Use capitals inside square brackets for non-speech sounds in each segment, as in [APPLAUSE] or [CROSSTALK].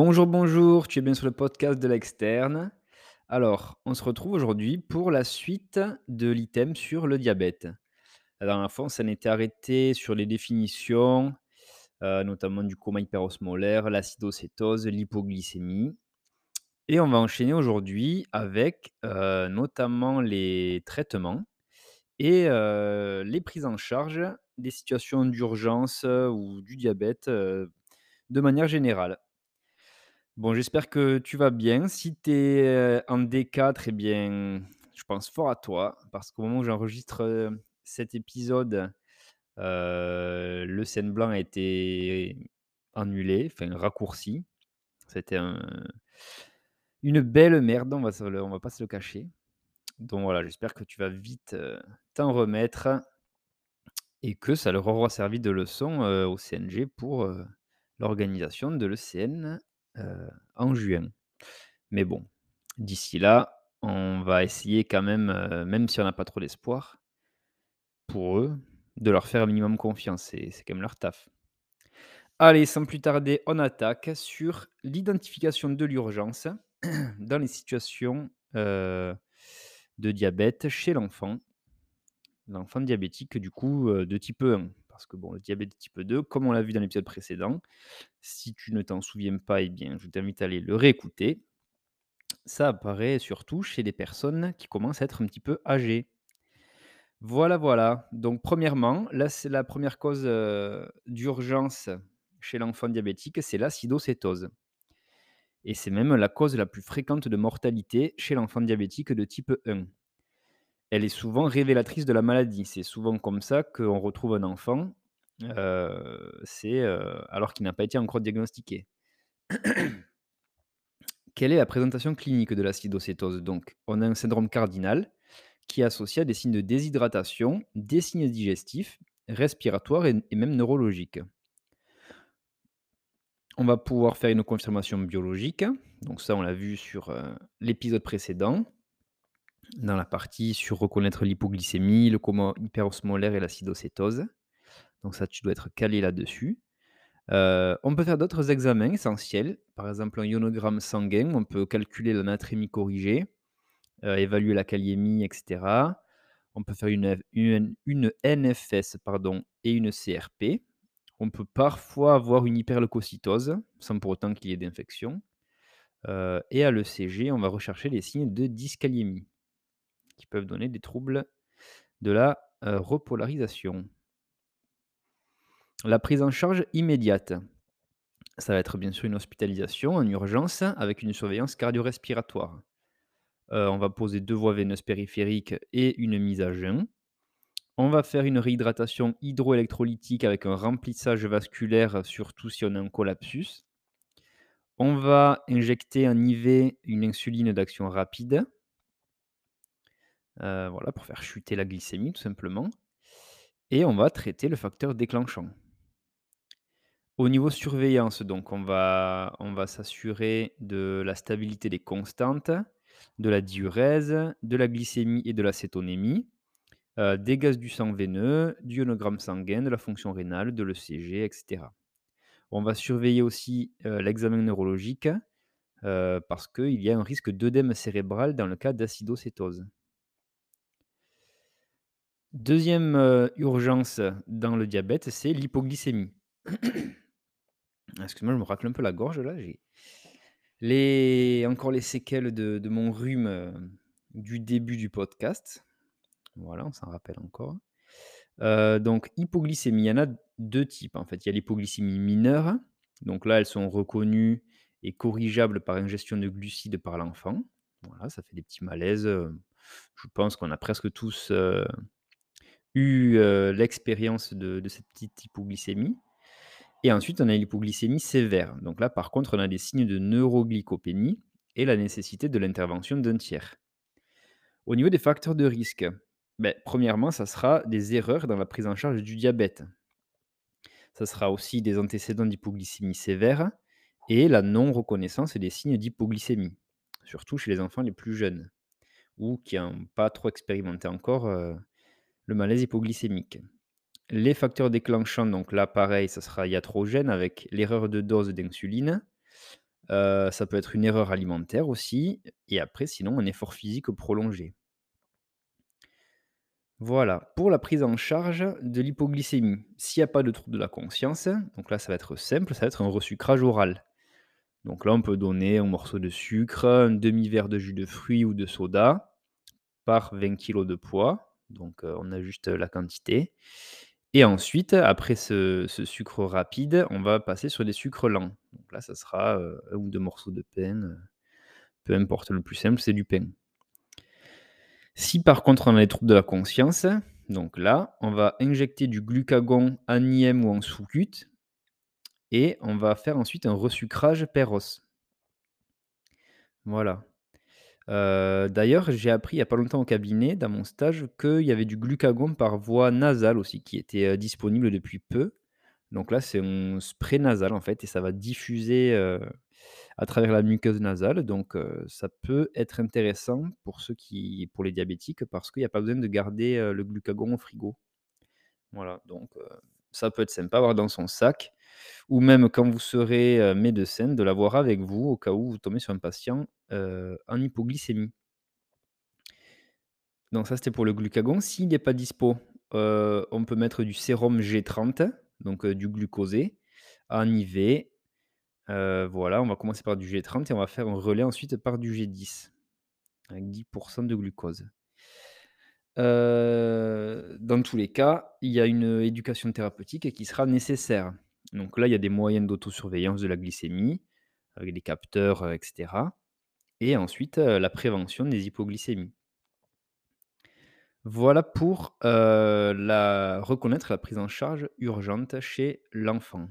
Bonjour, bonjour, tu es bien sur le podcast de l'externe. Alors, on se retrouve aujourd'hui pour la suite de l'item sur le diabète. La dernière fois, on était arrêté sur les définitions, euh, notamment du coma hyperosmolaire, l'acidocétose, l'hypoglycémie. Et on va enchaîner aujourd'hui avec euh, notamment les traitements et euh, les prises en charge des situations d'urgence ou du diabète de manière générale. Bon, j'espère que tu vas bien. Si tu es, en D4 eh bien, je pense fort à toi parce qu'au moment où j'enregistre, heu, cet épisode, heu, le scène blanc a été annulé, enfin raccourci. C'était un une belle merde, on va va pas se le cacher. Donc voilà, j'espère que tu vas vite, t'en remettre et que ça leur aura servi de leçon, au CNG pour, l'organisation de l'ECN, heu, en juin. Mais bon, d'ici là, on va essayer quand même, heu, même si on n'a pas trop d'espoir, pour eux, de leur faire un minimum confiance. C'est quand même leur taf. Allez, sans plus tarder, on attaque sur l'identification de l'urgence [CLEARS THROAT] dans les situations, heu, de diabète chez l'enfant. L'enfant diabétique, du coup, de type 1. Parce que bon, le diabète de type 2, comme on l'a vu dans l'épisode précédent, si tu ne t'en souviens pas, eh bien, je t'invite à aller le réécouter. Ça apparaît surtout chez les personnes qui commencent à être un petit peu âgées. Voilà, voilà. Donc premièrement, là, c'est la première cause, heu, d'urgence chez l'enfant diabétique, c'est l'acidocétose et c'est même la cause la plus fréquente de mortalité chez l'enfant diabétique de type 1. Elle est souvent révélatrice de la maladie. C'est souvent comme ça qu'on retrouve un enfant, c'est, heu, alors qu'il n'a pas été encore diagnostiqué. [CLEARS THROAT] Quelle est la présentation clinique de l'acidocétose donc? On a un syndrome cardinal qui est associé à des signes de déshydratation, des signes digestifs, respiratoires et même neurologiques. On va pouvoir faire une confirmation biologique, donc ça on l'a vu sur, heu, l'épisode précédent, dans la partie sur reconnaître l'hypoglycémie, le coma hyperosmolaire et l'acidocétose. Donc ça tu dois être calé là-dessus. Heu, on peut faire d'autres examens essentiels, par exemple un ionogramme sanguin, on peut calculer la natrémie corrigée, heu, évaluer la kaliémie et cetera. On peut faire une NFS pardon et une CRP. On peut parfois avoir une hyperleucocytose, sans pour autant qu'il y ait d'infection. Heu et à l'ECG, on va rechercher les signes de dyskaliémie, qui peuvent donner des troubles de la, repolarisation. La prise en charge immédiate, ça va être bien sûr une hospitalisation en urgence avec une surveillance cardio-respiratoire. On va poser 2 voies veineuses périphériques et une mise à jeun. On va faire une réhydratation hydroélectrolytique avec un remplissage vasculaire, surtout si on a un collapsus. On va injecter un IV, une insuline d'action rapide. Heu, voilà, pour faire chuter la glycémie tout simplement et on va traiter le facteur déclenchant. Au niveau surveillance donc on va s'assurer de la stabilité des constantes, de la diurèse, de la glycémie et de l'acétonémie. Heu, des gaz du sang veineux, du ionogramme sanguin, de la fonction rénale, de l'ECG et cetera. On va surveiller aussi, heu, l'examen neurologique, heu, parce qu'il y a un risque d'œdème cérébral dans le cas d'acidocétose. Deuxième e urgence dans le diabète, c'est l'hypoglycémie. [COUGHS] Excuse-moi, je me racle un peu la gorge là, j'ai encore les séquelles de mon rhume, heu, du début du podcast. Voilà, on s'en rappelle encore. Heu, donc hypoglycémie, il y en a 2 types en fait. Il y a l'hypoglycémie mineure, donc là, elles sont reconnues et corrigeables par ingestion de glucides par l'enfant. Voilà, ça fait des petits malaises, je pense qu'on a presque tous, eu, l'expérience de cette petite hypoglycémie et ensuite on a l'hypoglycémie sévère. Donc là, par contre, on a des signes de neuroglycopénie et la nécessité de l'intervention d'un tiers. Au niveau des facteurs de risque, beh, premièrement, ça sera des erreurs dans la prise en charge du diabète. Ça sera aussi des antécédents d'hypoglycémie sévère et la non-reconnaissance des signes d'hypoglycémie, surtout chez les enfants les plus jeunes ou qui n'ont pas trop expérimenté encore, le malaise hypoglycémique. Les facteurs déclenchants, donc là pareil, ça sera iatrogène avec l'erreur de dose d'insuline, Heu, ça peut être une erreur alimentaire aussi et après sinon un effort physique prolongé. Voilà, pour la prise en charge de l'hypoglycémie, s'il y a pas de trouble de la conscience, donc là ça va être simple, ça va être un resucrage oral. Donc là on peut donner un morceau de sucre, un demi verre de jus de fruits ou de soda par 20 kilogrammes de poids, donc on ajuste la quantité et ensuite après ce sucre rapide, on va passer sur des sucres lents. Donc là ça sera, 1 ou 2 morceaux de pain, peu importe, le plus simple c'est du pain. Si par contre on a des troubles de la conscience, donc là, on va injecter du glucagon en IM ou en sous-cute et on va faire ensuite un resucrage pair-os. Voilà. Heu, d'ailleurs, j'ai appris il y a pas longtemps au cabinet, dans mon stage, qu'il y avait du glucagon par voie nasale aussi qui était, heu, disponible depuis peu. Donc là, c'est un spray nasal en fait et ça va diffuser, heu, à travers la muqueuse nasale donc ça peut être intéressant pour ceux qui pour les diabétiques parce qu'il y a pas besoin de garder, le glucagon au frigo. Voilà, donc ça peut être sympa à avoir dans son sac ou même quand vous serez, médecin, de l'avoir avec vous au cas où vous tombez sur un patient, en hypoglycémie. Donc ça, c'était pour le glucagon. S'il n'est pas dispo, on peut mettre du sérum G30, donc du glucosé en IV. Voilà, on va commencer par du G30 et on va faire un relais ensuite par du G10 avec 10% de glucose. Heu, dans tous les cas, il y a une éducation thérapeutique qui sera nécessaire. Donc là, il y a des moyens d'autosurveillance de la glycémie, avec des capteurs, heu, et cetera et ensuite, heu, la prévention des hypoglycémies. Voilà pour, la reconnaître la prise en charge urgente chez l'enfant.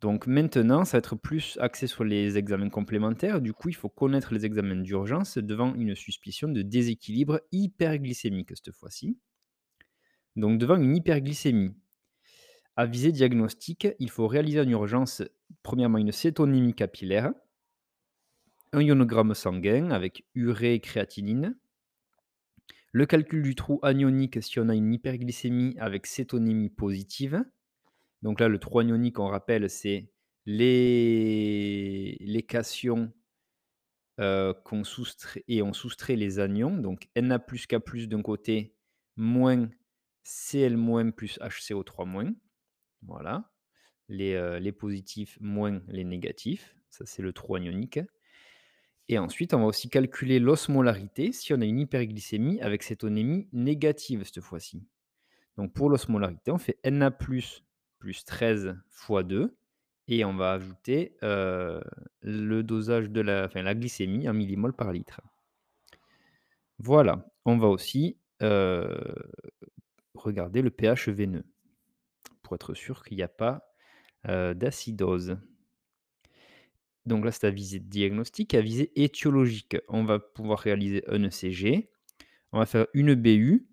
Donc maintenant, ça va être plus axé sur les examens complémentaires. Du coup, il faut connaître les examens d'urgence devant une suspicion de déséquilibre hyperglycémique cette fois-ci. Donc devant une hyperglycémie, à visée diagnostique, il faut réaliser en urgence, premièrement, une cétonémie capillaire, un ionogramme sanguin avec urée et créatinine, le calcul du trou anionique si on a une hyperglycémie avec cétonémie positive. Donc là, le trou anionique, on rappelle, c'est les, les cations euh, qu'on soustrait et on soustrait les anions. Donc Na plus K plus d'un côté, moins Cl moins plus HCO3 moins. Voilà. Les, euh, les positifs moins les négatifs. Ça, c'est le trou anionique. Et ensuite, on va aussi calculer l'osmolarité si on a une hyperglycémie avec cétonémie négative cette fois-ci. Donc pour l'osmolarité, on fait Na plus 13 fois 2 et on va ajouter le dosage de la, glycémie en millimoles par litre. Voilà, on va aussi regarder le pH veineux pour être sûr qu'il n'y a pas d'acidose. Donc là, c'est à visée diagnostique, à visée étiologique. On va pouvoir réaliser un ECG, on va faire une BU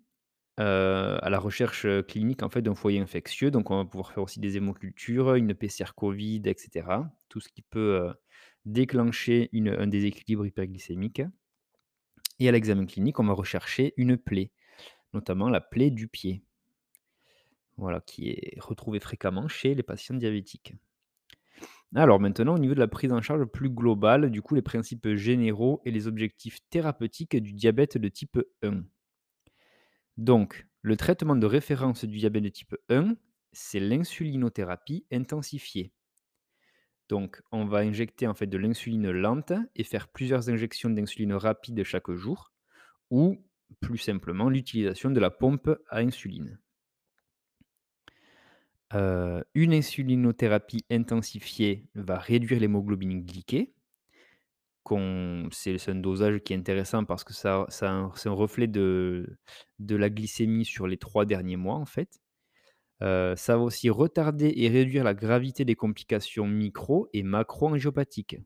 euh, à la recherche clinique en fait d'un foyer infectieux. Donc, on va pouvoir faire aussi des hémocultures, une PCR Covid, etc. Tout ce qui peut euh, déclencher un déséquilibre hyperglycémique. Et à l'examen clinique, on va rechercher une plaie, notamment la plaie du pied, voilà, qui est retrouvée fréquemment chez les patients diabétiques. Alors maintenant, au niveau de la prise en charge plus globale, du coup, les principes généraux et les objectifs thérapeutiques du diabète de type 1. Donc, le traitement de référence du diabète de type 1, c'est l'insulinothérapie intensifiée. Donc, on va injecter en fait de l'insuline lente et faire plusieurs injections d'insuline rapide chaque jour, ou plus simplement l'utilisation de la pompe à insuline. Euh, une insulinothérapie intensifiée va réduire l'hémoglobine glyquée. C'est un dosage qui est intéressant parce que c'est un reflet de, de la glycémie sur les trois derniers mois en fait. Euh, ça va aussi retarder et réduire la gravité des complications micro et macro-angiopathiques.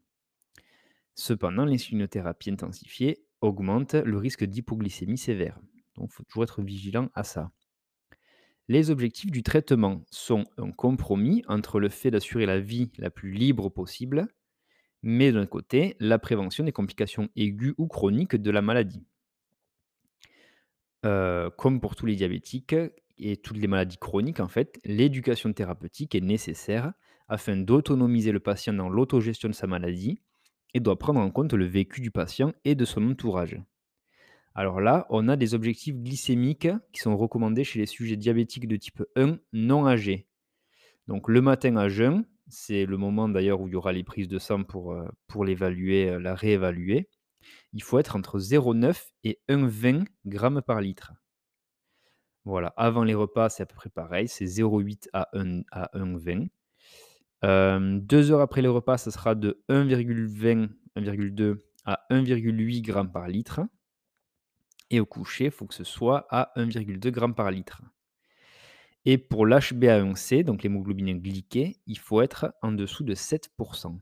Cependant, l'insulinothérapie intensifiée augmente le risque d'hypoglycémie sévère. Donc, il faut toujours être vigilant à ça. Les objectifs du traitement sont un compromis entre le fait d'assurer la vie la plus libre possible, mais d'un côté, la prévention des complications aiguës ou chroniques de la maladie. Euh, comme pour tous les diabétiques et toutes les maladies chroniques, en fait, l'éducation thérapeutique est nécessaire afin d'autonomiser le patient dans l'autogestion de sa maladie et doit prendre en compte le vécu du patient et de son entourage. Alors là, on a des objectifs glycémiques qui sont recommandés chez les sujets diabétiques de type 1 non âgés. Donc le matin à jeun, c'est le moment d'ailleurs où il y aura les prises de sang pour, euh, l'évaluer, euh, la réévaluer. Il faut être entre 0,9 et 1,20 grammes par litre. Voilà, avant les repas, c'est à peu près pareil, c'est 0,8 à 1 à 1,20. Euh, deux heures après les repas, ça sera de 1,20, 1,2 à 1,8 grammes par litre. Et au coucher, il faut que ce soit à 1,2 grammes par litre. Et pour l'HbA1c, donc l'hémoglobine glyquée, il faut être en dessous de 7%.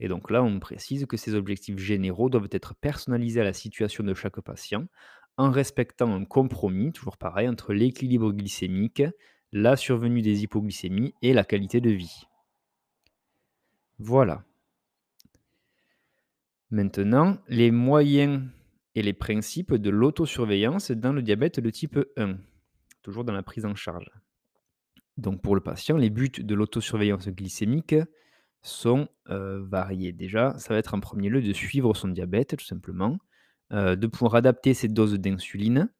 Et donc là, on précise que ces objectifs généraux doivent être personnalisés à la situation de chaque patient, en respectant un compromis, toujours pareil, entre l'équilibre glycémique, la survenue des hypoglycémies et la qualité de vie. Voilà. Maintenant, les moyens et les principes de l'autosurveillance dans le diabète de type 1 toujours dans la prise en charge. Donc pour le patient, les buts de l'autosurveillance glycémique sont variés. Déjà, ça va être en premier lieu de suivre son diabète, tout simplement, de pouvoir adapter ses doses d'insuline,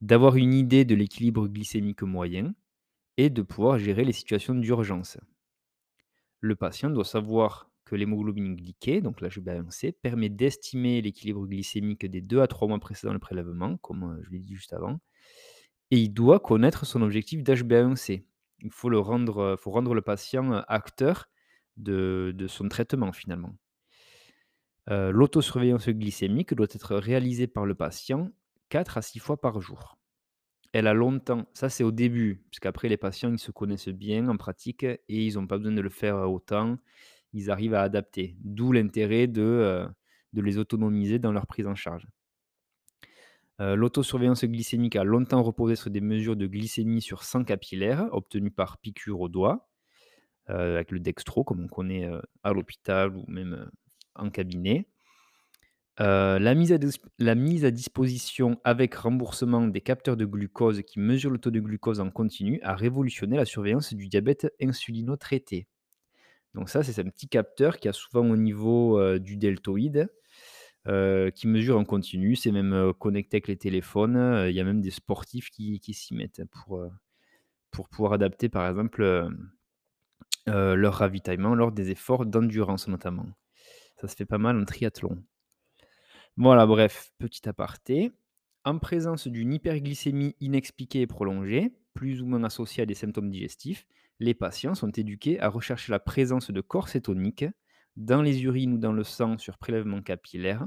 d'avoir une idée de l'équilibre glycémique moyen et de pouvoir gérer les situations d'urgence. Le patient doit savoir que l'hémoglobine glyquée, donc la HbA1c, permet d'estimer l'équilibre glycémique des 2 à 3 mois précédant le prélèvement, comme je l'ai dit juste avant, et il doit connaître son objectif d'HbA1c. Il faut le rendre, faut rendre le patient, acteur de son traitement finalement. l'autosurveillance glycémique doit être réalisée par le patient 4 à 6 fois par jour. Elle a longtemps ça c'est au début, puisqu'après les patients, ils se connaissent bien en pratique et ils n'ont pas besoin de le faire, autant. Ils arrivent à adapter. D'où l'intérêt de les autonomiser dans leur prise en charge. Euh, l'autosurveillance glycémique a longtemps reposé sur des mesures de glycémie sur 100 capillaires obtenues par piqûre au doigt, euh, avec le dextro comme on connaît euh, à l'hôpital ou même en cabinet. la, mise à la, mise à disposition avec remboursement des capteurs de glucose qui mesurent le taux de glucose en continu a révolutionné la surveillance du diabète insulino-traité. Donc ça, c'est un petit capteur qui a souvent au niveau du deltoïde euh, qui mesure en continu. C'est même euh, connecté avec les téléphones. Euh, il y a même des sportifs qui, s'y mettent pour, pour pouvoir adapter, par exemple, leur ravitaillement lors des efforts d'endurance notamment. Ça se fait pas mal en triathlon. Voilà, bref, petit aparté. En présence d'une hyperglycémie inexpliquée et prolongée, plus ou moins associée à des symptômes digestifs, les patients sont éduqués à rechercher la présence de corps cétoniques dans les urines ou dans le sang sur prélèvement capillaire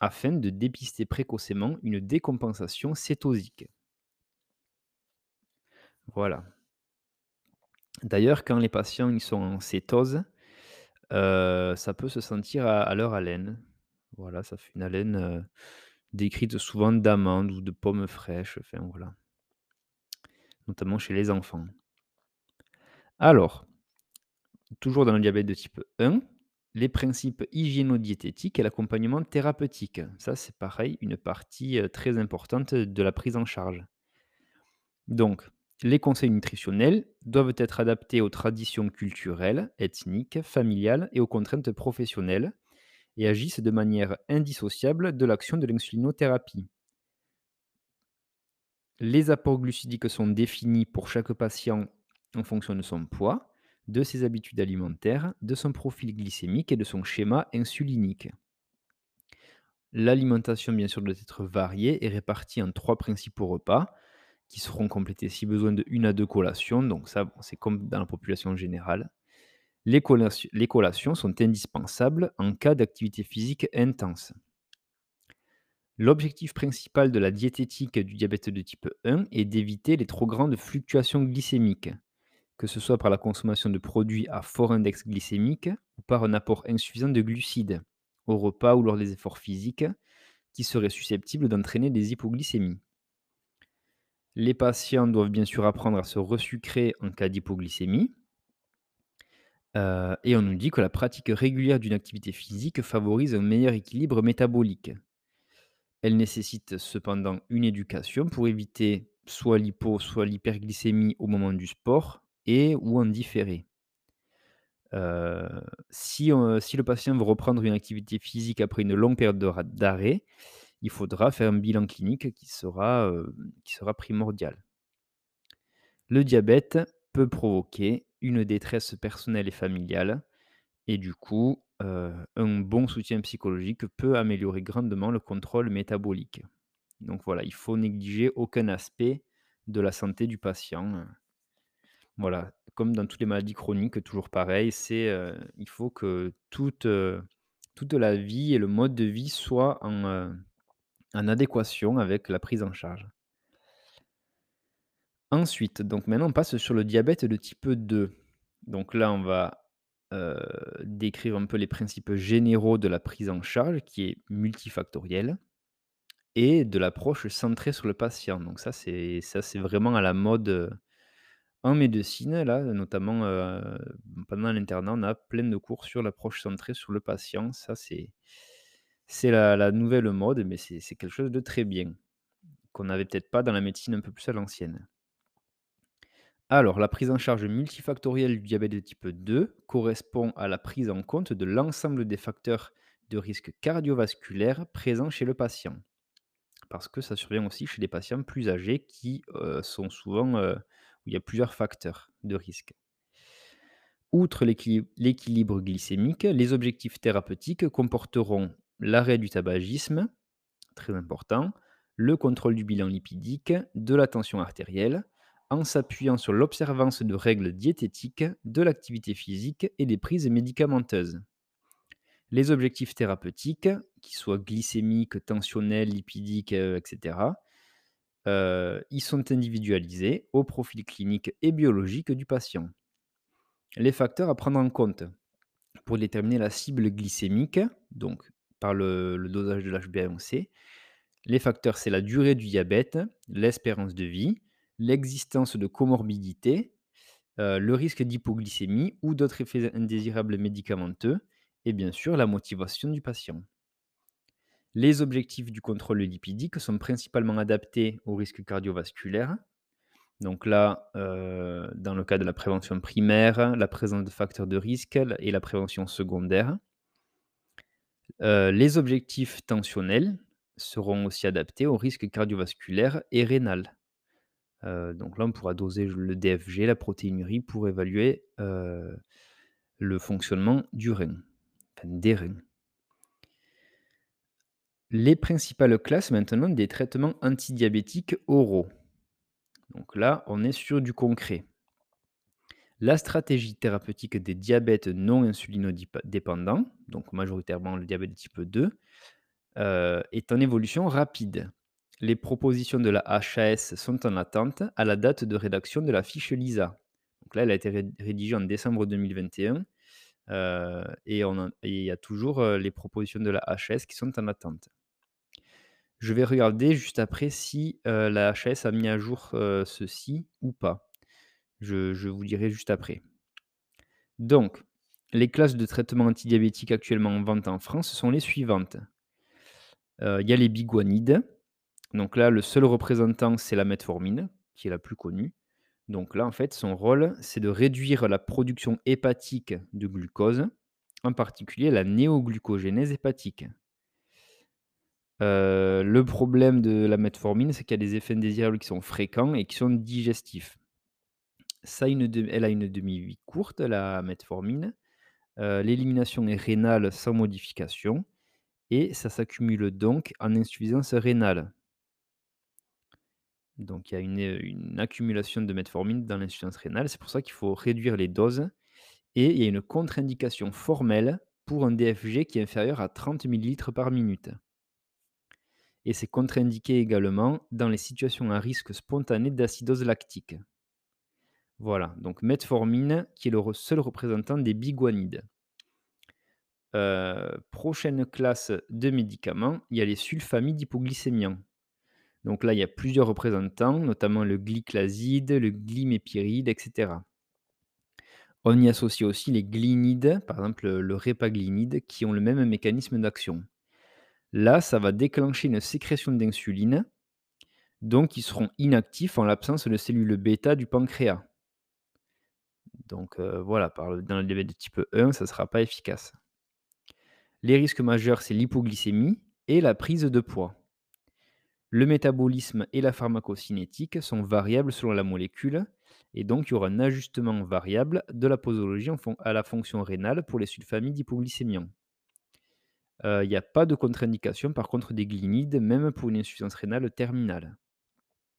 afin de dépister précocement une décompensation cétosique. Voilà. D'ailleurs, quand les patients sont en cétose, euh, ça peut se sentir à, leur haleine. Voilà, ça fait une haleine euh, décrite souvent d'amandes ou de pommes fraîches, enfin voilà. Notamment chez les enfants. Alors, toujours dans le diabète de type 1, les principes hygiéno-diététiques et l'accompagnement thérapeutique. Ça, c'est pareil, une partie euh, très importante de la prise en charge. Donc, les conseils nutritionnels doivent être adaptés aux traditions culturelles, ethniques, familiales et aux contraintes professionnelles et agissent de manière indissociable de l'action de l'insulinothérapie. Les apports glucidiques sont définis pour chaque patient en fonction de son poids de ses habitudes alimentaires, de son profil glycémique et de son schéma insulinique. L'alimentation, bien sûr, doit être variée et répartie en trois principaux repas qui seront complétés si besoin de une à deux collations. Donc ça, c'est comme dans la population générale. Les collations, sont indispensables en cas d'activité physique intense. L'objectif principal de la diététique du diabète de type 1 est d'éviter les trop grandes fluctuations glycémiques, que ce soit par la consommation de produits à fort index glycémique ou par un apport insuffisant de glucides au repas ou lors des efforts physiques qui seraient susceptibles d'entraîner des hypoglycémies. Les patients doivent bien sûr apprendre à se resucrer en cas d'hypoglycémie. Euh, et on nous dit que la pratique régulière d'une activité physique favorise un meilleur équilibre métabolique. Elle nécessite cependant une éducation pour éviter soit l'hypo, soit l'hyperglycémie au moment du sport et ou en différé. Heu, si si le patient veut reprendre une activité physique après une longue période d'arrêt, il faudra faire un bilan clinique qui sera, qui sera primordial. Le diabète peut provoquer une détresse personnelle et familiale et du coup, un bon soutien psychologique peut améliorer grandement le contrôle métabolique. Donc voilà, il faut négliger aucun aspect de la santé du patient, heu, voilà. Comme dans toutes les maladies chroniques, toujours pareil, c'est, heu, il faut que toute, heu, toute la vie et le mode de vie soient en, heu, en adéquation avec la prise en charge. Ensuite, donc maintenant on passe sur le diabète de type 2. Donc là, on va, décrire un peu les principes généraux de la prise en charge qui est multifactorielle et de l'approche centrée sur le patient. Donc ça, c'est ça, c'est vraiment à la mode, en médecine là, notamment, pendant l'internat, on a plein de cours sur l'approche centrée sur le patient. Ça, c'est c'est la nouvelle mode, mais c'est quelque chose de très bien, qu'on n'avait peut-être pas dans la médecine un peu plus à l'ancienne. Alors, la prise en charge multifactorielle du diabète de type 2 correspond à la prise en compte de l'ensemble des facteurs de risque cardiovasculaire présents chez le patient. Parce que ça survient aussi chez les patients plus âgés qui sont souvent où il y a plusieurs facteurs de risque. Outre l'équili- l'équilibre glycémique, les objectifs thérapeutiques comporteront l'arrêt du tabagisme, très important, le contrôle du bilan lipidique, de la tension artérielle, en s'appuyant sur l'observance de règles diététiques, de l'activité physique et des prises médicamenteuses. Les objectifs thérapeutiques, qu'ils soient glycémiques, tensionnels, lipidiques, euh, etc., euh, ils sont individualisés au profil clinique et biologique du patient. Les facteurs à prendre en compte pour déterminer la cible glycémique, donc par le, dosage de l'HbA1c, les facteurs, c'est la durée du diabète, l'espérance de vie, l'existence de comorbidité, euh, le risque d'hypoglycémie ou d'autres effets indésirables médicamenteux, et bien sûr la motivation du patient. Les objectifs du contrôle lipidique sont principalement adaptés au risque cardiovasculaire. Donc là, euh, dans le cas de la prévention primaire, la présence de facteurs de risque et la prévention secondaire. Euh, les objectifs tensionnels seront aussi adaptés au risque cardiovasculaire et rénal. Heu, donc là, on pourra doser le DFG, la protéinurie, pour évaluer, le fonctionnement du rein, enfin des reins. Les principales classes maintenant des traitements antidiabétiques oraux. Donc là, on est sur du concret. La stratégie thérapeutique des diabètes non insulinodépendants, donc majoritairement le diabète type 2, heu, est en évolution rapide. Les propositions de la HAS sont en attente à la date de rédaction de la fiche LISA. Donc là, elle a été ré rédigée en décembre 2021, heu et il y a toujours, heu, les propositions de la HAS qui sont en attente. Je vais regarder juste après si, la HAS a mis à jour, ceci ou pas. Je vous dirai juste après. Donc, les classes de traitement antidiabétique actuellement en vente en France sont les suivantes. Il y a les biguanides. Donc là, le seul représentant, c'est la metformine, qui est la plus connue. Donc là, en fait, son rôle, c'est de réduire la production hépatique de glucose, en particulier la néoglucogénèse hépatique. Heu, le problème de la metformine, c'est qu'il y a des effets indésirables qui sont fréquents et qui sont digestifs. Ça elle a une demi-vie courte, la metformine. Heu, l'élimination est rénale sans modification et ça s'accumule donc en insuffisance rénale. Donc il y a une, une accumulation de metformine dans l'insuffisance rénale. C'est pour ça qu'il faut réduire les doses et il y a une contre-indication formelle pour un DFG qui est inférieur à 30 millilitres par minute. Et c'est contre-indiqué également dans les situations à risque spontané d'acidose lactique. Voilà, donc metformine qui est le seul représentant des biguanides. Euh, prochaine classe de médicaments, il y a les sulfamides hypoglycémiants. Donc là, il y a plusieurs représentants, notamment le glyclaside, le glimépiride, etc. On y associe aussi les glinides, par exemple le répaglinide, qui ont le même mécanisme d'action. Là, ça va déclencher une sécrétion d'insuline, donc ils seront inactifs en l'absence de cellules bêta du pancréas. Donc heu, voilà, dans le diabète de type 1, ça ne sera pas efficace. Les risques majeurs, c'est l'hypoglycémie et la prise de poids. Le métabolisme et la pharmacocinétique sont variables selon la molécule et donc il y aura un ajustement variable de la posologie à la fonction rénale pour les sulfamides hypoglycémiants. Heu, il n'y a pas de contre-indication par contre des glinides, même pour une insuffisance rénale terminale.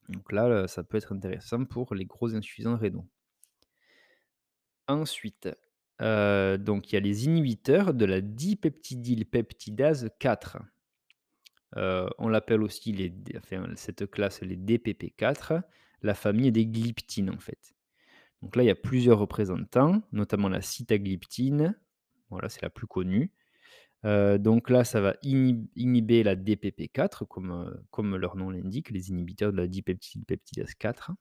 Donc là, heu, ça peut être intéressant pour les gros insuffisants rénaux. Ensuite, heu, donc il y a les inhibiteurs de la dipeptidylpeptidase 4. Heu, on l'appelle aussi cette classe les DPP4, la famille des glyptines en fait. Donc là, il y a plusieurs représentants, notamment la sitagliptine, voilà, c'est la plus connue. Heu, donc là, ça va inhib inhiber la DPP4 comme, heu, comme leur nom l'indique, les inhibiteurs de la dipeptidylpeptidase 4.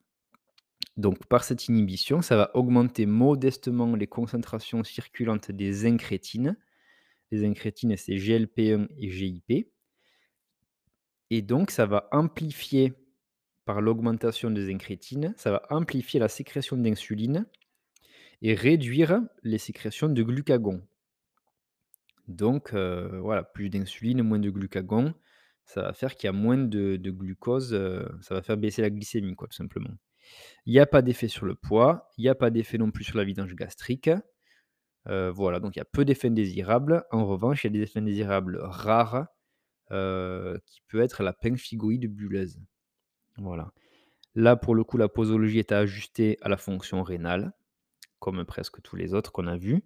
Donc par cette inhibition, ça va augmenter modestement les concentrations circulantes des incrétines. Les incrétines, c'est GLP1 et GIP. Et donc ça va amplifier, par l'augmentation des incrétines, ça va amplifier la sécrétion d'insuline et réduire les sécrétions de glucagon. Donc voilà, plus d'insuline, moins de glucagon, ça va faire qu'il y a moins de glucose, ça va faire baisser la glycémie quoi, tout simplement. Il y a pas d'effet sur le poids, il y a pas d'effet non plus sur la vidange gastrique. Voilà, donc il y a peu d'effets indésirables. En revanche, il y a des effets indésirables rares, qui peut être la pemphigoïde bulleuse. Voilà. Là, pour le coup, la posologie est à ajuster à la fonction rénale, comme presque tous les autres qu'on a vus.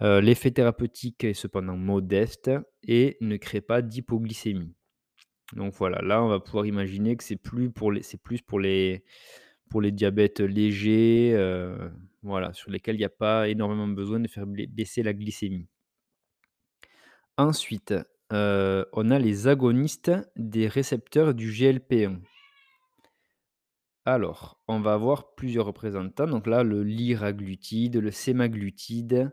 Heu, l'effet thérapeutique est cependant modeste et ne crée pas d'hypoglycémie. Donc voilà, là, on va pouvoir imaginer que c'est plus pour les diabètes légers, heu, voilà, sur lesquels il y a pas énormément besoin de faire baisser la glycémie. Ensuite, heu, on a les agonistes des récepteurs du GLP1. Alors, on va avoir plusieurs représentants. Donc là, le liraglutide, le sémaglutide,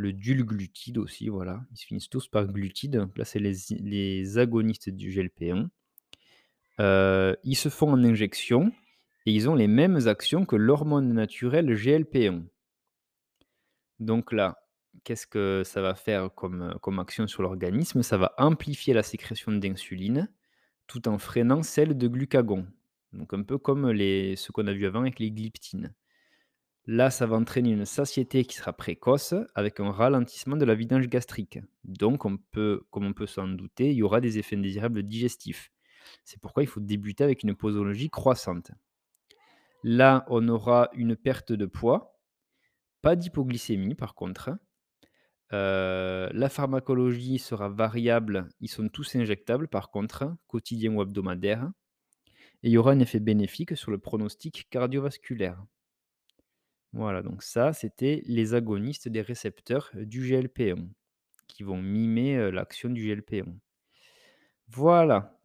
le dulglutide aussi, voilà. Ils se finissent tous par glutide. Là, c'est les, agonistes du GLP1. Euh, ils se font en injection et ils ont les mêmes actions que l'hormone naturelle GLP1. Donc là, qu'est-ce que ça va faire comme, action sur l'organisme? Ça va amplifier la sécrétion d'insuline tout en freinant celle de glucagon. Donc un peu comme ce qu'on a vu avant avec les glyptines. Là, ça va entraîner une satiété qui sera précoce avec un ralentissement de la vidange gastrique. Donc, comme on peut s'en douter, il y aura des effets indésirables digestifs. C'est pourquoi il faut débuter avec une posologie croissante. Là, on aura une perte de poids, pas d'hypoglycémie par contre. Euh, la pharmacologie sera variable, ils sont tous injectables par contre, quotidien ou hebdomadaire. Et il y aura un effet bénéfique sur le pronostic cardiovasculaire. Voilà, donc ça, c'était les agonistes des récepteurs euh, du GLP1 qui vont mimer euh, l'action du GLP1. Voilà.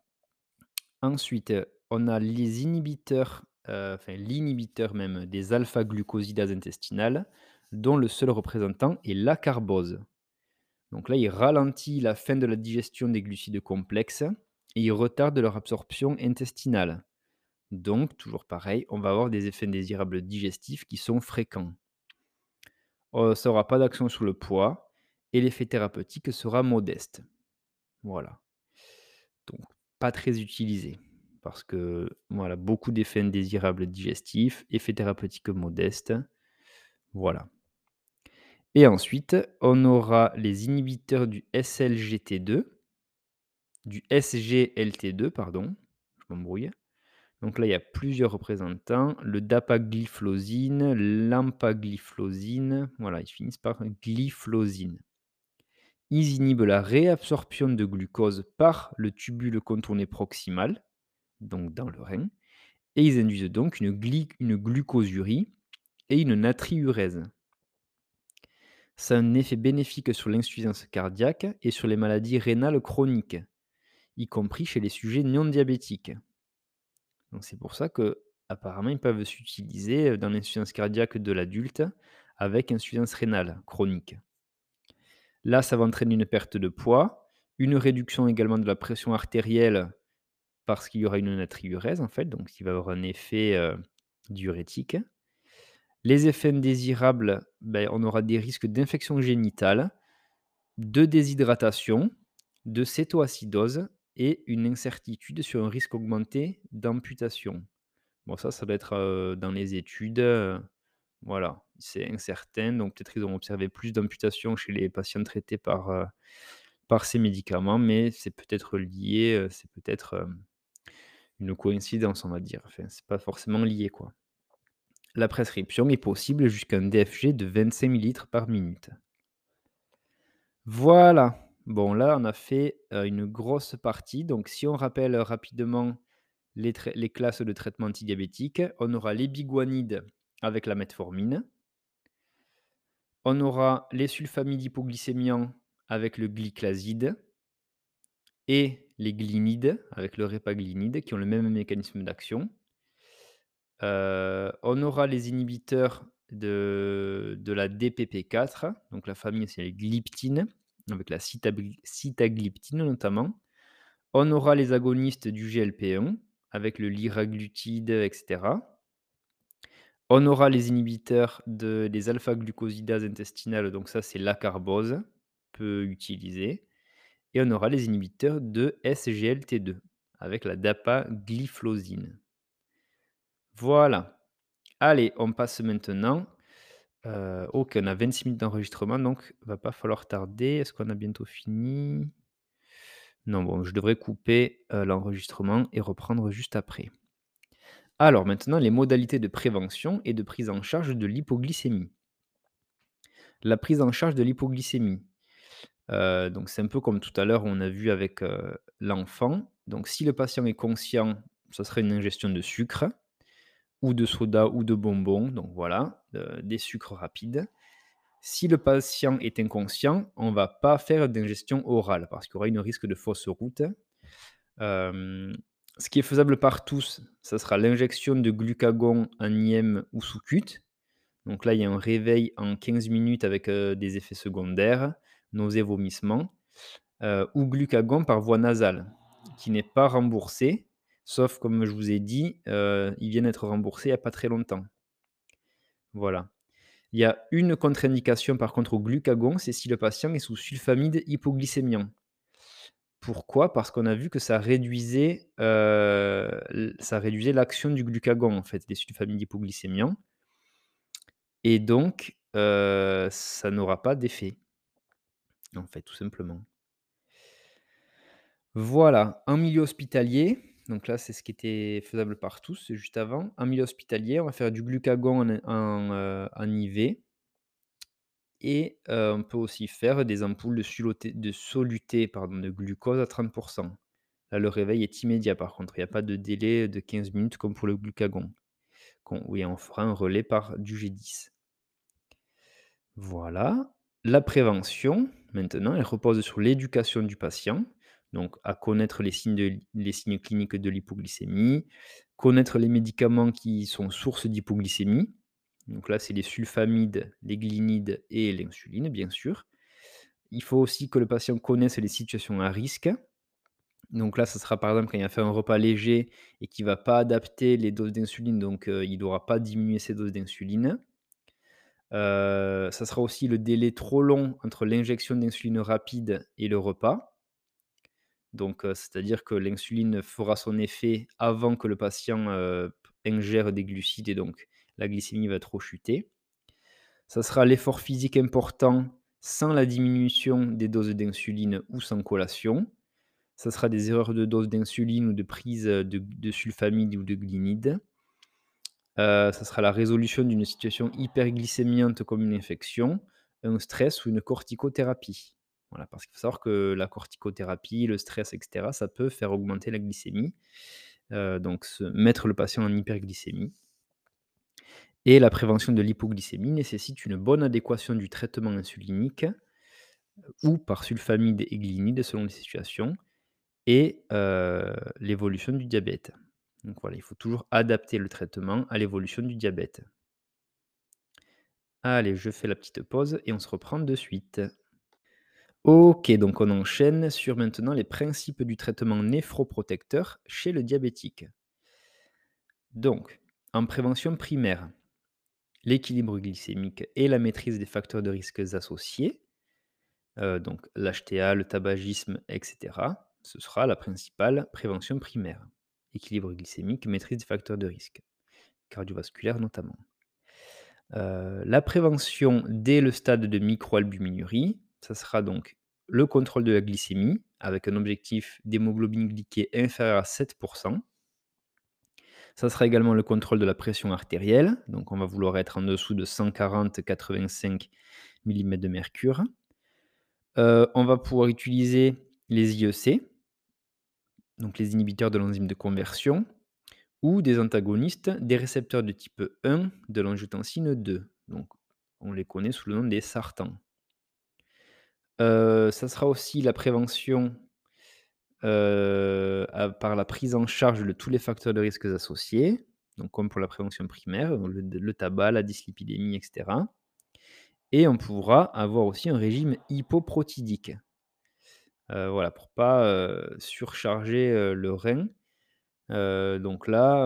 Ensuite, euh, on a les inhibiteurs, enfin l'inhibiteur même des alpha-glucosidases intestinales, dont le seul représentant est l'acarbose. Donc là, il ralentit la fin de la digestion des glucides complexes et il retarde leur absorption intestinale. Donc, toujours pareil, on va avoir des effets indésirables digestifs qui sont fréquents. Heu, ça aura pas d'action sur le poids et l'effet thérapeutique sera modeste. Voilà. Donc pas très utilisé parce que, voilà, beaucoup d'effets indésirables digestifs, effets thérapeutiques modestes, voilà. Et ensuite, on aura les inhibiteurs du SLGT2, du SGLT2 pardon, je m'embrouille. Donc là, il y a plusieurs représentants, le dapagliflozine, l'empagliflozine, voilà, ils finissent par glyphosine. Ils inhibent la réabsorption de glucose par le tubule contourné proximal, donc dans le rein, et ils induisent donc une, une glucosurie et une natriurèse. Ça a un effet bénéfique sur l'insuffisance cardiaque et sur les maladies rénales chroniques, y compris chez les sujets non diabétiques. C'est pour ça que apparemment ils peuvent s'utiliser dans l'insuffisance cardiaque de l'adulte avec insuffisance rénale chronique. Là, ça va entraîner une perte de poids, une réduction également de la pression artérielle parce qu'il y aura une natriurèse en fait, donc il va avoir un effet diurétique. Les effets indésirables, ben, on aura des risques d'infection génitale, de déshydratation, de cétoacidose et une incertitude sur un risque augmenté d'amputation. Bon ça, ça doit être, dans les études, voilà, c'est incertain, donc peut-être qu'ils ont observé plus d'amputations chez les patients traités par, par ces médicaments, mais c'est peut-être lié, c'est peut-être, une coïncidence, on va dire. Enfin, c'est pas forcément lié, quoi. La prescription est possible jusqu'à un DFG de 25 millilitres par minute. Voilà. Bon là, on a fait, une grosse partie. Donc si on rappelle, rapidement les classes de traitement antidiabétique, on aura les biguanides avec la metformine. On aura les sulfamides hypoglycémiants avec le gliclazide et les glinides avec le répaglinide qui ont le même mécanisme d'action. On aura les inhibiteurs de de la DPP-4, donc la famille c'est les gliptines avec la sitagliptine notamment. On aura les agonistes du GLP-1 avec le liraglutide et cetera. On aura les inhibiteurs de des alpha-glucosidases intestinales, donc ça c'est l'acarbose, peu utilisé et on aura les inhibiteurs de SGLT2 avec la dapagliflozine. Voilà. Allez, on passe maintenant heu, OK, on a 26 minutes d'enregistrement, donc va pas falloir tarder. Est-ce qu'on a bientôt fini? Non, bon, je devrais couper, heu, l'enregistrement et reprendre juste après. Alors maintenant, les modalités de prévention et de prise en charge de l'hypoglycémie. La prise en charge de l'hypoglycémie. Heu, donc c'est un peu comme tout à l'heure, on a vu avec, l'enfant. Donc si le patient est conscient, ça serait une ingestion de sucre ou de soda ou de bonbons, donc voilà, heu, des sucres rapides. Si le patient est inconscient, on va pas faire d'ingestion orale parce qu'il y aura une risque de fausse route. Hem, ce qui est faisable par tous, ça sera l'injection de glucagon en IM ou sous-cute. Donc là, il y a un réveil en 15 minutes avec, heu, des effets secondaires, nausées, vomissements, ou glucagon par voie nasale, qui n'est pas remboursé, sauf comme je vous ai dit, heu, il vient d'être remboursé il y a pas très longtemps. Voilà. Il y a une contre-indication par contre au glucagon, c'est si le patient est sous sulfamide hypoglycémiant. Pourquoi? Parce qu'on a vu que ça réduisait, ça réduisait l'action du glucagon en fait, les sulfamides hypoglycémiants et donc heu, ça n'aura pas d'effet. En fait, tout simplement. Voilà, en milieu hospitalier, donc là, c'est ce qui était faisable par tous, juste avant. En milieu hospitalier, on va faire du glucagon en en IV et heu, on peut aussi faire des ampoules de suloté de soluté, pardon, de glucose à 30% Là, le réveil est immédiat par contre, il y a pas de délai de 15 minutes comme pour le glucagon. Oui, on fera un relais par du G10. Voilà. La prévention, maintenant, elle repose sur l'éducation du patient, donc à connaître les signes cliniques de l'hypoglycémie, connaître les médicaments qui sont source d'hypoglycémie. Donc là, c'est les sulfamides, les glinides et l'insuline, bien sûr. Il faut aussi que le patient connaisse les situations à risque. Donc là, ça sera par exemple quand il a fait un repas léger et qu'il va pas adapter les doses d'insuline, donc heu, il n'aura pas diminué ses doses d'insuline. Heu, ça sera aussi le délai trop long entre l'injection d'insuline rapide et le repas. Donc, c'est-à-dire que l'insuline fera son effet avant que le patient, ingère des glucides et donc la glycémie va trop chuter. Ça sera l'effort physique important sans la diminution des doses d'insuline ou sans collation. Ça sera des erreurs de dose d'insuline ou de prise, de de sulfamide ou de glinide. Heu, ça sera la résolution d'une situation hyperglycémiante comme une infection, un stress ou une corticothérapie. Voilà, parce qu'il faut savoir que la corticothérapie, le stress et cetera, ça peut faire augmenter la glycémie, heu, donc mettre le patient en hyperglycémie et la prévention de l'hypoglycémie nécessite une bonne adéquation du traitement insulinique ou par sulfamide et glinide selon les situations et heu, l'évolution du diabète. Donc voilà, il faut toujours adapter le traitement à l'évolution du diabète. Allez, je fais la petite pause et on se reprend de suite. OK, donc on enchaîne sur maintenant les principes du traitement néphroprotecteur chez le diabétique. Donc, en prévention primaire, l'équilibre glycémique et la maîtrise des facteurs de risques associés, euh, donc l'HTA, le tabagisme, etc. Ce sera la principale prévention primaire. Équilibre glycémique, maîtrise des facteurs de risque, cardiovasculaire notamment. Euh, la prévention dès le stade de microalbuminurie, ça sera donc le contrôle de la glycémie avec un objectif d'hémoglobine glyquée inférieur à 7%. Ça sera également le contrôle de la pression artérielle, donc on va vouloir être en dessous de 140-85 mm de mercure. Euh, on va pouvoir utiliser les IEC, donc les inhibiteurs de l'enzyme de conversion, ou des antagonistes des récepteurs de type 1 de l'angiotensine 2. Donc, on les connaît sous le nom des sartans. Euh, ça sera aussi la prévention euh, par la prise en charge de tous les facteurs de risque associés, donc comme pour la prévention primaire, le, tabac, la dyslipidémie, etc. Et on pourra avoir aussi un régime hypoprotidique. Euh, voilà, pour pas surcharger le rein donc là,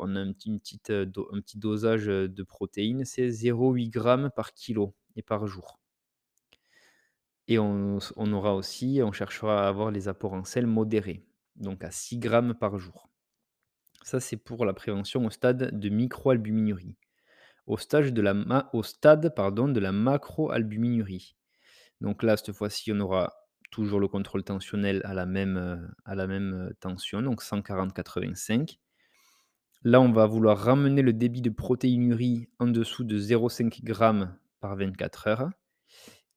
on a un petit, petite, un petit dosage de protéines, c'est 0,8 g par kilo et par jour. Et on, aura aussi, on cherchera à avoir les apports en sel modérés, donc à 6 g par jour. Ça, c'est pour la prévention au stade de microalbuminurie. Au, stade de la, macroalbuminurie. Donc là, cette fois-ci, on aura toujours le contrôle tensionnel à la même, à la même tension, donc 140-85. Là, on va vouloir ramener le débit de protéinurie en dessous de 0,5 g par 24 heures.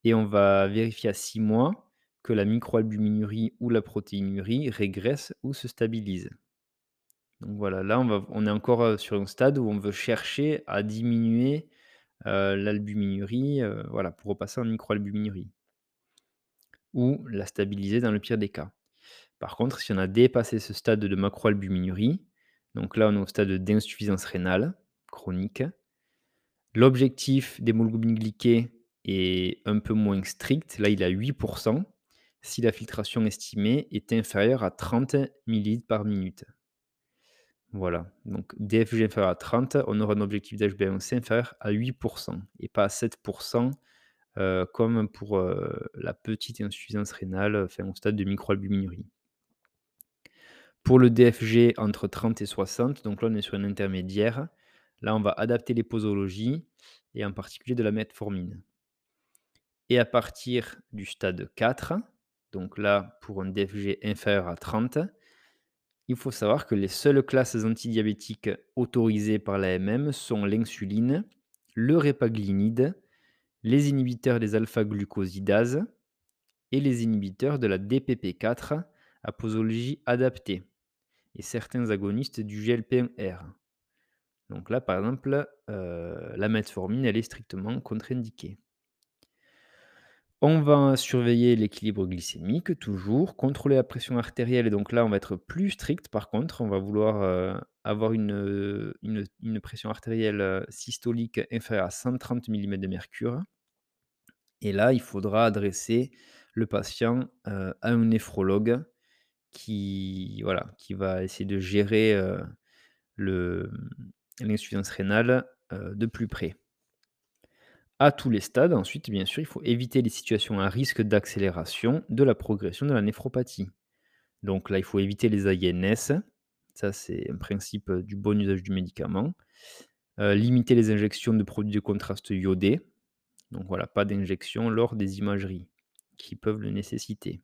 Et on va vérifier à 6 mois que la microalbuminurie ou la protéinurie régresse ou se stabilise. Donc voilà, là, on, va, est encore sur un stade où on veut chercher à diminuer l'albuminurie voilà, pour repasser en microalbuminurie ou la stabiliser dans le pire des cas. Par contre, si on a dépassé ce stade de macroalbuminurie, donc là on est au stade d'insuffisance rénale chronique, l'objectif d'hémoglobine glyquée est un peu moins strict, là il est à 8%, si la filtration estimée est inférieure à 30 ml par minute. Voilà, donc DFG inférieur à 30, on aura un objectif d'HbA1c inférieur à 8% et pas à 7% euh, comme pour euh, la petite insuffisance rénale, enfin, au stade de microalbuminurie. Pour le DFG entre 30 et 60, donc là on est sur un intermédiaire, là on va adapter les posologies et en particulier de la metformine. Et à partir du stade 4, donc là pour un DFG inférieur à 30, il faut savoir que les seules classes antidiabétiques autorisées par l'AMM sont l'insuline, le répaglinide les inhibiteurs des alpha-glucosidases et les inhibiteurs de la DPP4 à posologie adaptée et certains agonistes du GLP1R. Donc là, par exemple, euh, la metformine, elle est strictement contre-indiquée. On va surveiller l'équilibre glycémique, toujours, contrôler la pression artérielle, et donc là, on va être plus strict. Par contre, on va vouloir euh, avoir une, une, pression artérielle euh, systolique inférieure à 130 mm de mercure. Et là, il faudra adresser le patient euh, à un néphrologue qui, voilà, qui va essayer de gérer l'insuffisance rénale de plus près. À tous les stades, ensuite, bien sûr, il faut éviter les situations à risque d'accélération de la progression de la néphropathie. Donc là, il faut éviter les AINS. Ça, c'est un principe du bon usage du médicament. limiter les injections de produits de contraste iodés. Donc voilà, pas d'injection lors des imageries qui peuvent le nécessiter.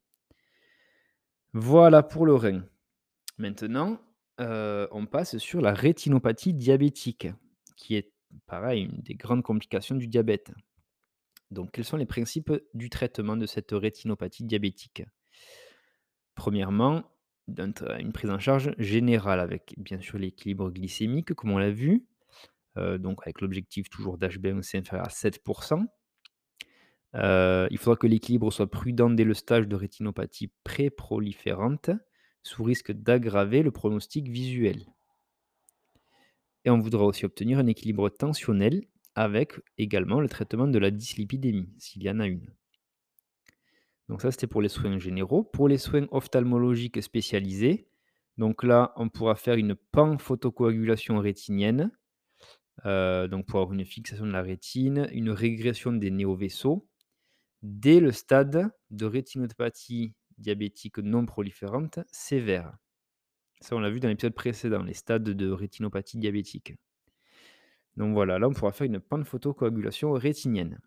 Voilà pour le rein. Maintenant, on passe sur la rétinopathie diabétique, qui est pareil, une des grandes complications du diabète. Donc, quels sont les principes du traitement de cette rétinopathie diabétique? Premièrement, une prise en charge générale avec bien sûr l'équilibre glycémique, comme on l'a vu, donc avec l'objectif toujours d'HbA1c inférieur à 7%. il faudra que l'équilibre soit prudent dès le stage de rétinopathie pré-proliférante, sous risque d'aggraver le pronostic visuel. Et on voudra aussi obtenir un équilibre tensionnel avec également le traitement de la dyslipidémie, s'il y en a une. Donc ça, c'était pour les soins généraux. Pour les soins ophtalmologiques spécialisés, donc là, on pourra faire une panphotocoagulation rétinienne heu, donc pour avoir une fixation de la rétine, une régression des néovaisseaux dès le stade de rétinopathie diabétique non proliférante sévère. Ça, on l'a vu dans l'épisode précédent, les stades de rétinopathie diabétique. Donc voilà, là, on pourra faire une panphotocoagulation rétinienne.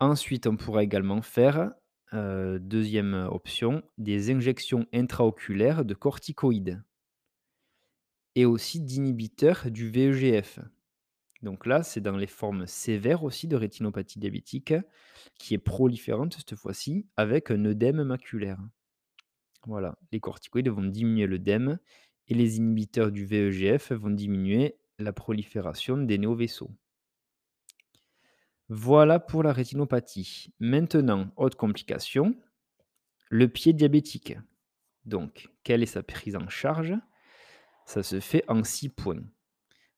Ensuite, on pourra également faire, heu, 2e option, des injections intraoculaires de corticoïdes et aussi d'inhibiteurs du VEGF. Donc là, c'est dans les formes sévères aussi de rétinopathie diabétique, qui est proliférante cette fois-ci, avec un œdème maculaire. Voilà, les corticoïdes vont diminuer l'œdème et les inhibiteurs du VEGF vont diminuer la prolifération des néovaisseaux. Voilà pour la rétinopathie. Maintenant, autre complication, le pied diabétique. Donc, quelle est sa prise en charge? Ça se fait en 6 points.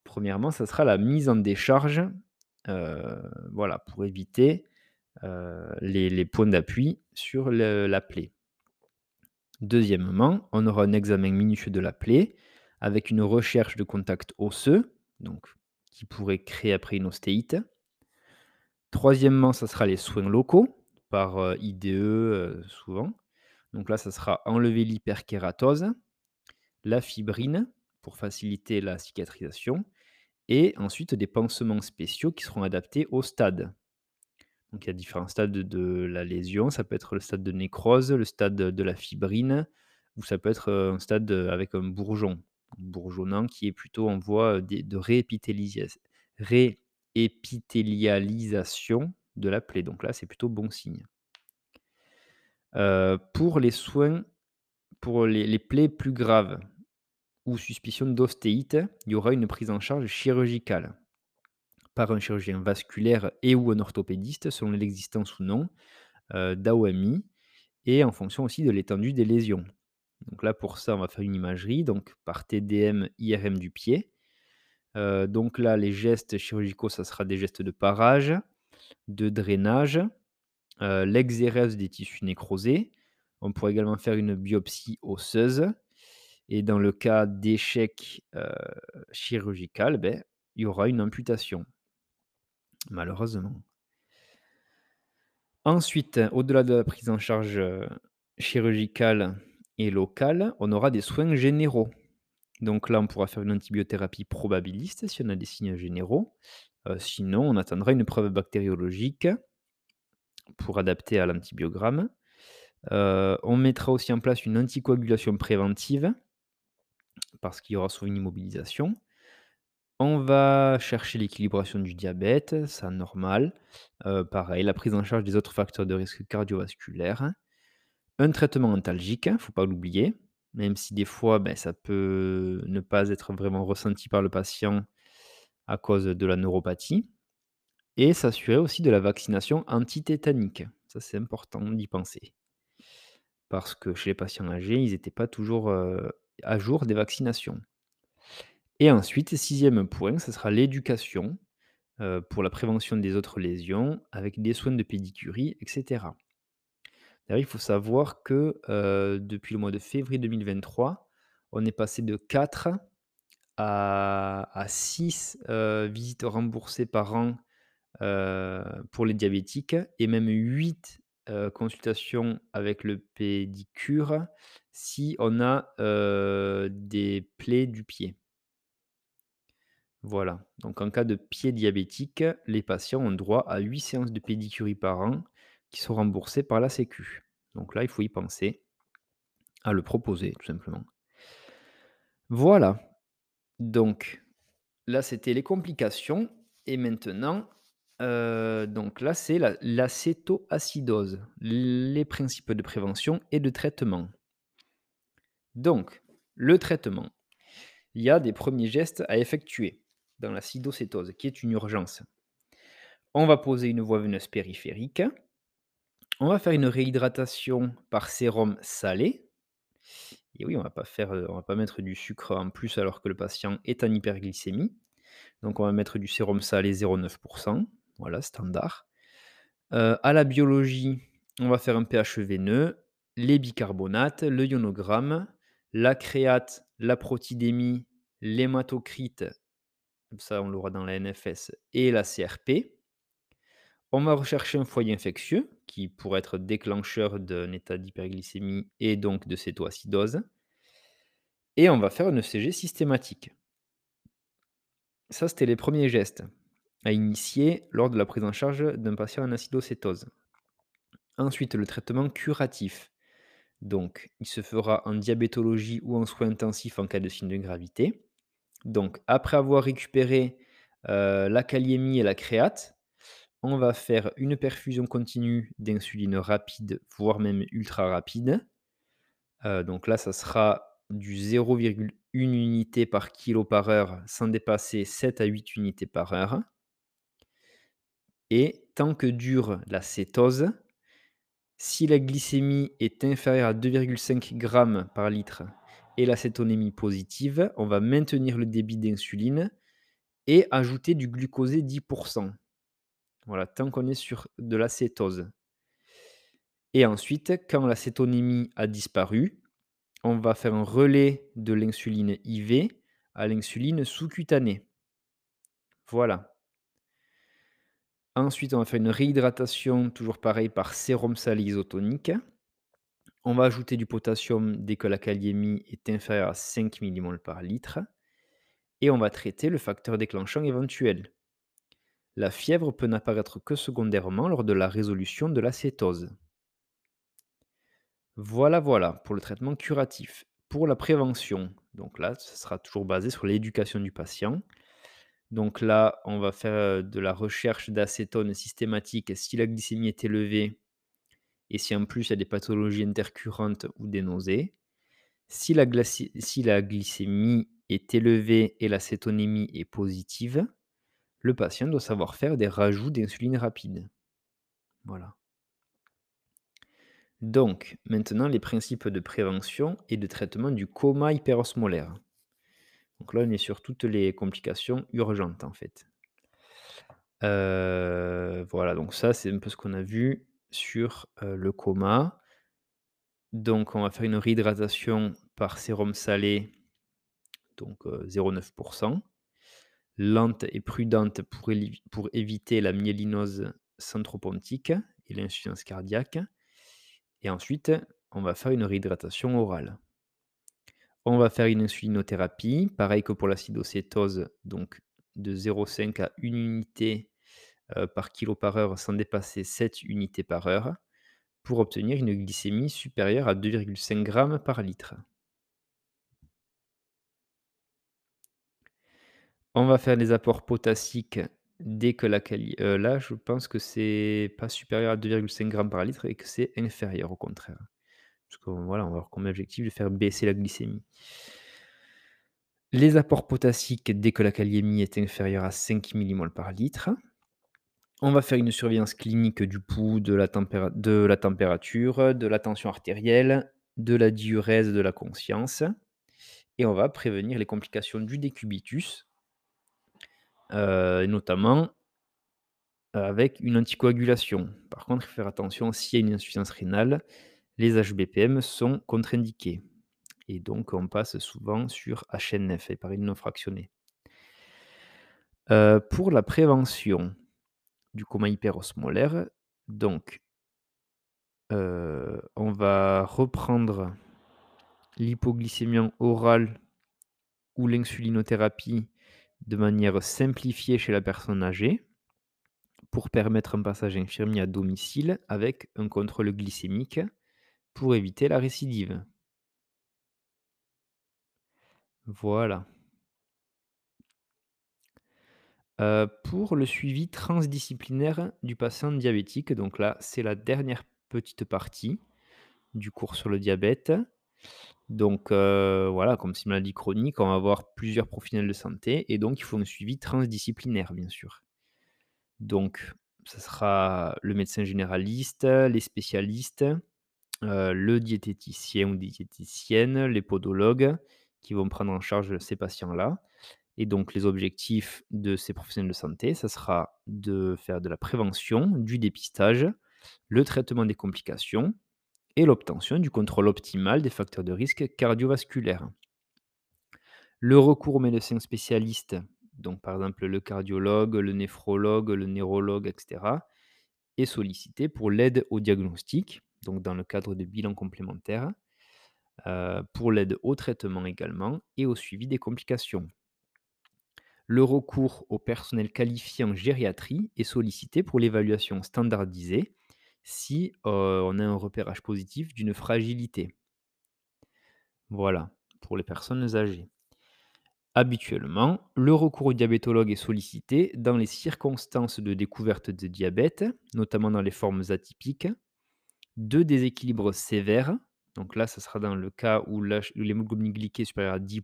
Premièrement, ça sera la mise en décharge, heu, voilà, pour éviter, heu, les points d'appui sur la plaie. Deuxièmement, on aura un examen minutieux de la plaie avec une recherche de contact osseux, donc qui pourrait créer après une ostéite. Troisièmement, ça sera les soins locaux par, heu, IDE, heu, souvent. Donc là, ça sera enlever l'hyperkératose, la fibrine pour faciliter la cicatrisation et ensuite des pansements spéciaux qui seront adaptés au stade. Donc il y a différents stades de la lésion, ça peut être le stade de nécrose, le stade de la fibrine ou ça peut être, un stade, avec un bourgeon, bourgeonnant qui est plutôt en voie, de réépithélialisation de la plaie, donc là, c'est plutôt bon signe. Pour les soins pour les les plaies plus graves ou suspicion d'ostéite, il y aura une prise en charge chirurgicale par un chirurgien vasculaire et ou un orthopédiste selon l'existence ou non, heu, d'AOMI et en fonction aussi de l'étendue des lésions. Donc là, pour ça, on va faire une imagerie, donc par TDM, IRM du pied. Heu, donc là, les gestes chirurgicaux, ça sera des gestes de parage, de drainage, heu, l'exérèse des tissus nécrosés. On pourrait également faire une biopsie osseuse et dans le cas d'échec, heu, chirurgical, beh, il y aura une amputation, malheureusement. Ensuite, au-delà de la prise en charge, heu, chirurgicale et locale, on aura des soins généraux. Donc là, on pourra faire une antibiothérapie probabiliste si on a des signes généraux. Heu, sinon, on attendra une preuve bactériologique pour adapter à l'antibiogramme. Heu, on mettra aussi en place une anticoagulation préventive parce qu'il y aura souvent une immobilisation. On va chercher l'équilibration du diabète, ça normal. Heu, pareil, la prise en charge des autres facteurs de risque cardiovasculaire. Un traitement antalgique, faut pas l'oublier, même si des fois, beh, ça peut ne pas être vraiment ressenti par le patient à cause de la neuropathie et s'assurer aussi de la vaccination antitétanique. Ça, c'est important d'y penser. Parce que chez les patients âgés, ils étaient pas toujours, heu, à jour des vaccinations. Et ensuite, sixième point, ce sera l'éducation, heu, pour la prévention des autres lésions avec des soins de pédicurie et cetera. D'ailleurs, il faut savoir que, heu, depuis le mois de février 2023, on est passé de 4 à à 6, heu, visites remboursées par an, pour les diabétiques et même 8, heu, consultations avec le pédicure si on a, des plaies du pied. Voilà, donc en cas de pied diabétique, les patients ont droit à 8 séances de pédicurie par an qui sont remboursées par la sécu. Donc là, il faut y penser, à le proposer tout simplement. Voilà, donc là, c'était les complications et maintenant, heu, donc là, c'est la l'acétoacidose, les principes de prévention et de traitement. Donc, le traitement, il y a des premiers gestes à effectuer dans l'acidocétose, qui est une urgence. On va poser une voie veineuse périphérique. On va faire une réhydratation par sérum salé. Et oui, on va on va pas mettre du sucre en plus alors que le patient est en hyperglycémie. Donc on va mettre du sérum salé 0,9% voilà standard. Heu, à la biologie, on va faire un pH veineux, les bicarbonates, le ionogramme, la créate, la protidémie, l'hématocrite ça on l'aura dans la NFS et la CRP. On va rechercher un foyer infectieux qui pourrait être déclencheur d'un état d'hyperglycémie et donc de cétoacidose. Et on va faire une ECG systématique. Ça, c'était les premiers gestes à initier lors de la prise en charge d'un patient en acidocétose. Ensuite, le traitement curatif. Donc, il se fera en diabétologie ou en soins intensifs en cas de signe de gravité. Donc, après avoir récupéré la kaliémie et la créate, on va faire une perfusion continue d'insuline rapide, voire même ultra rapide. Donc là, ça sera du 0,1 unité par kilo par heure sans dépasser 7 à 8 unités par heure. Et tant que dure la cétose, si la glycémie est inférieure à 2,5 g par litre et l'acétonémie positive, on va maintenir le débit d'insuline et ajouter du glucosé 10%. Voilà, tant qu'on est sur de l'acétose. Et ensuite, quand l'acétonémie a disparu, on va faire un relais de l'insuline IV à l'insuline sous-cutanée. Voilà. Ensuite, on va faire une réhydratation, toujours pareil, par sérum salé isotonique. On va ajouter du potassium dès que la kaliémie est inférieure à 5 mmol par litre. Et on va traiter le facteur déclenchant éventuel. La fièvre peut n'apparaître que secondairement lors de la résolution de l'acétose. Voilà, voilà, pour le traitement curatif. Pour la prévention, donc là, ce sera toujours basé sur l'éducation du patient. Donc là, on va faire de la recherche d'acétone systématique si la glycémie est élevée et si en plus il y a des pathologies intercurrentes ou des nausées. Si la, la glycémie est élevée et l'acétonémie est positive, le patient doit savoir faire des rajouts d'insuline rapide. Voilà. Donc, maintenant, les principes de prévention et de traitement du coma hyperosmolaire. Donc là, on est sur toutes les complications urgentes, en fait. Euh, voilà, donc ça, c'est un peu ce qu'on a vu sur le coma. Donc, on va faire une réhydratation par sérum salé, donc 0,9%. Euh, Lente et prudente pour, pour éviter la myélinose centropontique et l'insuffisance cardiaque. Et ensuite, on va faire une réhydratation orale. On va faire une insulinothérapie, pareil que pour l'acidocétose, donc de 0,5 à 1 unité euh, par kilo par heure sans dépasser 7 unités par heure, pour obtenir une glycémie supérieure à 2,5 g par litre. On va faire des apports potassiques dès que la qualité. Euh, là, je pense que c'est pas supérieur à 2,5 g par litre et que c'est inférieur au contraire. Parce qu'on voilà, on va avoir comme objectif de faire baisser la glycémie. Les apports potassiques dès que la kaliémie est inférieure à 5 mmol par litre. On va faire une surveillance clinique du pouls, de la, température, de la tension artérielle, de la diurèse, de la conscience. Et on va prévenir les complications du décubitus, euh, notamment avec une anticoagulation. Par contre, il faut faire attention s'il y a une insuffisance rénale, les HBPM sont contre-indiqués. Et donc, on passe souvent sur HNF, héparine non fractionnée. Euh, pour la prévention du coma hyperosmolaire, donc, euh, on va reprendre l'hypoglycémie orale ou l'insulinothérapie de manière simplifiée chez la personne âgée pour permettre un passage infirmier à domicile avec un contrôle glycémique pour éviter la récidive. Voilà. Euh, pour le suivi transdisciplinaire du patient diabétique, donc là, c'est la dernière petite partie du cours sur le diabète. Donc euh, voilà, comme c'est une maladie chronique, on va avoir plusieurs professionnels de santé et donc il faut un suivi transdisciplinaire, bien sûr. Donc, ce sera le médecin généraliste, les spécialistes, euh, le diététicien ou diététicienne, les podologues qui vont prendre en charge ces patients-là. Et donc, les objectifs de ces professionnels de santé, ça sera de faire de la prévention, du dépistage, le traitement des complications et l'obtention du contrôle optimal des facteurs de risque cardiovasculaires. Le recours aux médecins spécialistes donc par exemple le cardiologue, le néphrologue, le neurologue, et cetera, est sollicité pour l'aide au diagnostic, donc dans le cadre de bilans complémentaires, heu, pour l'aide au traitement également et au suivi des complications. Le recours au personnel qualifié en gériatrie est sollicité pour l'évaluation standardisée si, heu, on a un repérage positif d'une fragilité. Voilà, pour les personnes âgées. Habituellement, le recours au diabétologue est sollicité dans les circonstances de découverte de diabète, notamment dans les formes atypiques, de déséquilibres sévères, donc là, ça sera dans le cas où l'H l'hémoglobine glyquée est supérieure à 10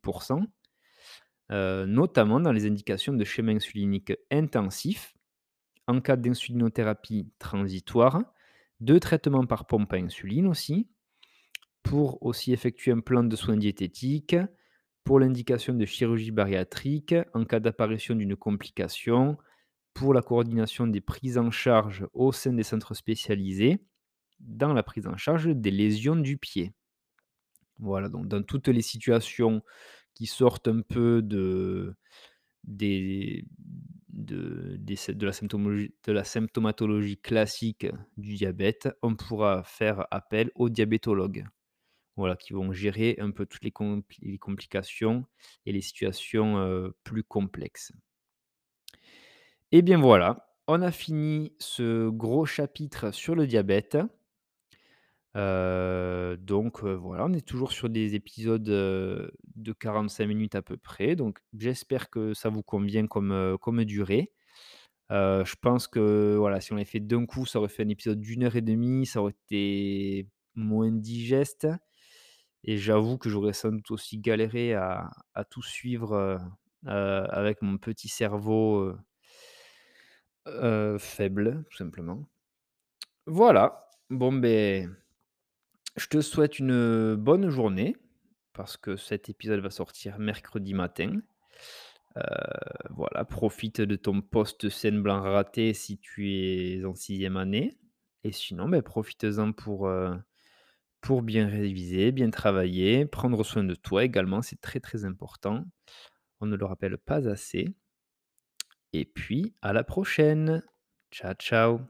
heu, notamment dans les indications de schéma insulinique intensif, en cas d'insulinothérapie transitoire, de traitement par pompe à insuline aussi, pour aussi effectuer un plan de soins diététiques, pour l'indication de chirurgie bariatrique en cas d'apparition d'une complication, pour la coordination des prises en charge au sein des centres spécialisés, dans la prise en charge des lésions du pied. Voilà, donc dans toutes les situations qui sortent un peu de de de la symptomologie de la symptomatologie classique du diabète, on pourra faire appel aux diabétologues. Voilà, qui vont gérer un peu toutes les compli les complications et les situations, plus complexes. Et bien voilà, on a fini ce gros chapitre sur le diabète. Donc voilà, on est toujours sur des épisodes, de 45 minutes à peu près, donc j'espère que ça vous convient comme, comme durée. Je pense que voilà, si on l'avait fait d'un coup, ça aurait fait un épisode d'une heure et demie, ça aurait été moins digeste et j'avoue que j'aurais sans doute aussi galéré à à tout suivre, avec mon petit cerveau, faible, tout simplement. Voilà, bon beh je te souhaite une, bonne journée, parce que cet épisode va sortir mercredi matin. Voilà, profite de ton post scène blanc raté si tu es en sixième année et sinon, beh, profites-en pour, pour bien réviser, bien travailler, prendre soin de toi également, c'est très, très important. On ne le rappelle pas assez et puis à la prochaine. Ciao, ciao.